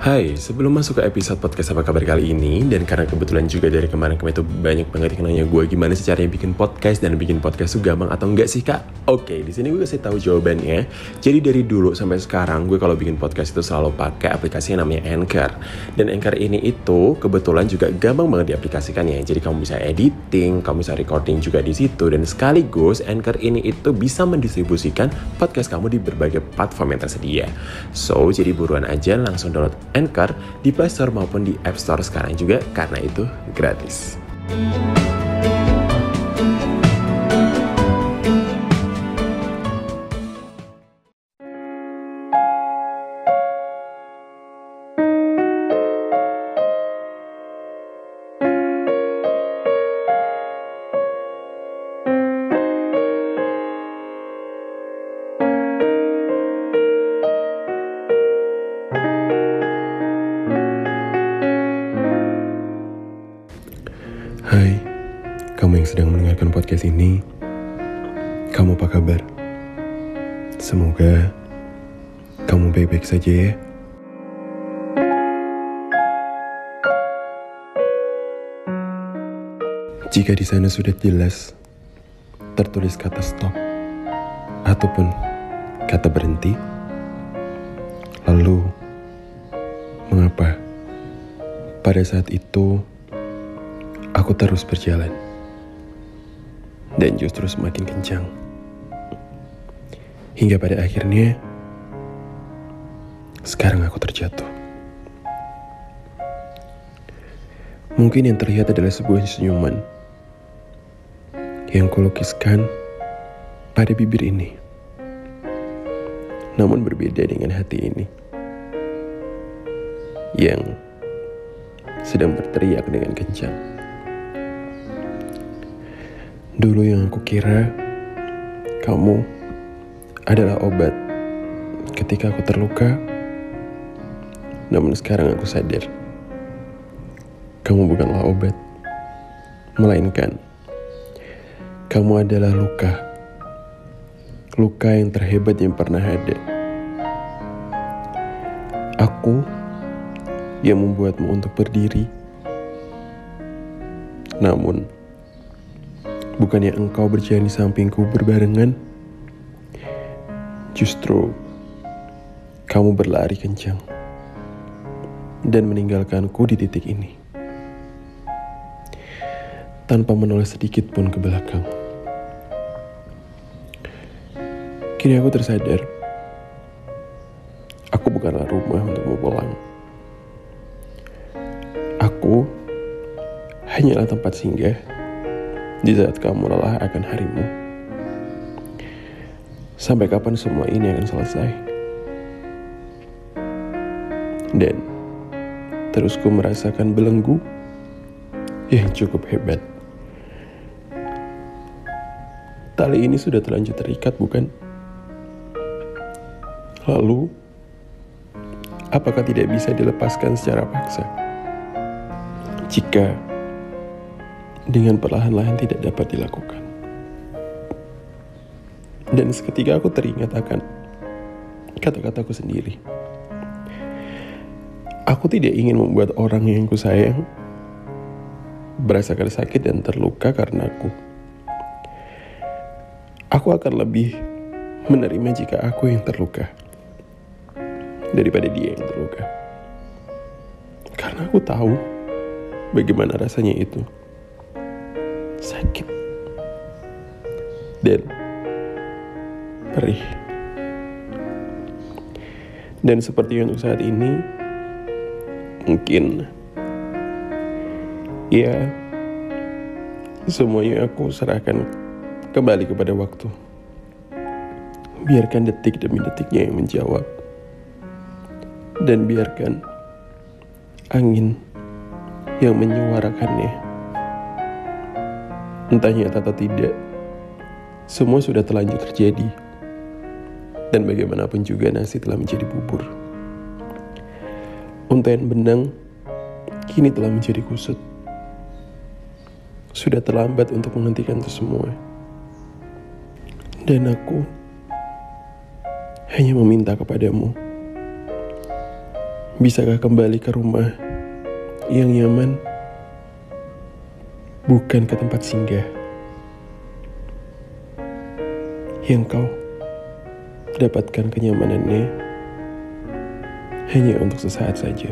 Hai, sebelum masuk ke episode podcast apa kabar kali ini Dan karena kebetulan juga dari kemarin-kemarin itu banyak banget yang nanya gue Gimana sih caranya bikin podcast dan bikin podcast tuh gampang atau enggak sih kak? Oke, di sini gue kasih tahu jawabannya. Jadi dari dulu sampai sekarang gue kalau bikin podcast itu selalu pakai aplikasi yang namanya Anchor. Dan Anchor ini itu kebetulan juga gampang banget diaplikasikan ya. Jadi kamu bisa editing, kamu bisa recording juga di situ. Dan sekaligus Anchor ini itu bisa mendistribusikan podcast kamu di berbagai platform yang tersedia. So, jadi buruan aja langsung download Anchor di Play Store maupun di App Store sekarang juga karena itu gratis. Hai, kamu yang sedang mendengarkan podcast ini, kamu apa kabar? Semoga kamu baik-baik saja ya. Jika di sana sudah jelas tertulis kata stop ataupun kata berhenti, lalu mengapa pada saat itu aku terus berjalan dan justru semakin kencang hingga pada akhirnya sekarang aku terjatuh. Mungkin yang terlihat adalah sebuah senyuman yang kulukiskan pada bibir ini. Namun berbeda dengan hati ini yang sedang berteriak dengan kencang. Dulu yang aku kira kamu adalah obat ketika aku terluka. Namun sekarang aku sadar kamu bukanlah obat, melainkan kamu adalah luka. Luka yang terhebat yang pernah ada. Aku yang membuatmu untuk berdiri. Namun, bukannya engkau berjalan di sampingku berbarengan, justru kamu berlari kencang dan meninggalkanku di titik ini tanpa menoleh sedikit pun ke belakang. Kini aku tersadar, aku bukanlah rumah untukmu pulang. Aku hanyalah tempat singgah di saat kamu lelah akan harimu. Sampai kapan semua ini akan selesai? Dan terus ku merasakan belenggu yang cukup hebat. Tali ini sudah terlanjur terikat, bukan? Lalu, apakah tidak bisa dilepaskan secara paksa? Jika dengan perlahan-lahan tidak dapat dilakukan. Dan seketika aku teringat akan kata-kataku sendiri. Aku tidak ingin membuat orang yang ku sayang merasakan sakit dan terluka karena aku. Aku akan lebih menerima jika aku yang terluka daripada dia yang terluka. Karena aku tahu bagaimana rasanya itu. Sakit. Dan perih. Dan seperti untuk saat ini, mungkin ya semuanya aku serahkan kembali kepada waktu. Biarkan detik demi detiknya yang menjawab. Dan biarkan angin yang menyuarakannya. Entah nyata atau tidak, semua sudah terlanjur terjadi. Dan bagaimanapun juga nasi telah menjadi bubur. Untaian benang kini telah menjadi kusut. Sudah terlambat untuk menghentikan itu semua. Dan aku hanya meminta kepadamu. Bisakah kembali ke rumah yang nyaman? Bukan ke tempat singgah. Yang kau dapatkan kenyamanannya hanya untuk sesaat saja.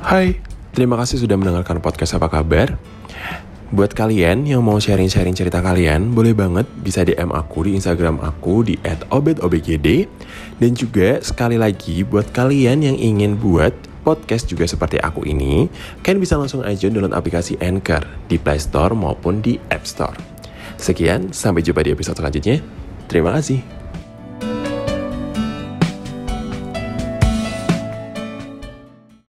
Hai, terima kasih sudah mendengarkan podcast apa kabar. Buat kalian yang mau sharing-sharing cerita kalian, boleh banget bisa DM aku di Instagram aku di @obetobgd dan juga sekali lagi buat kalian yang ingin buat podcast juga seperti aku ini, kalian bisa langsung aja download aplikasi Anchor di Play Store maupun di App Store. Sekian, sampai jumpa di episode selanjutnya. Terima kasih.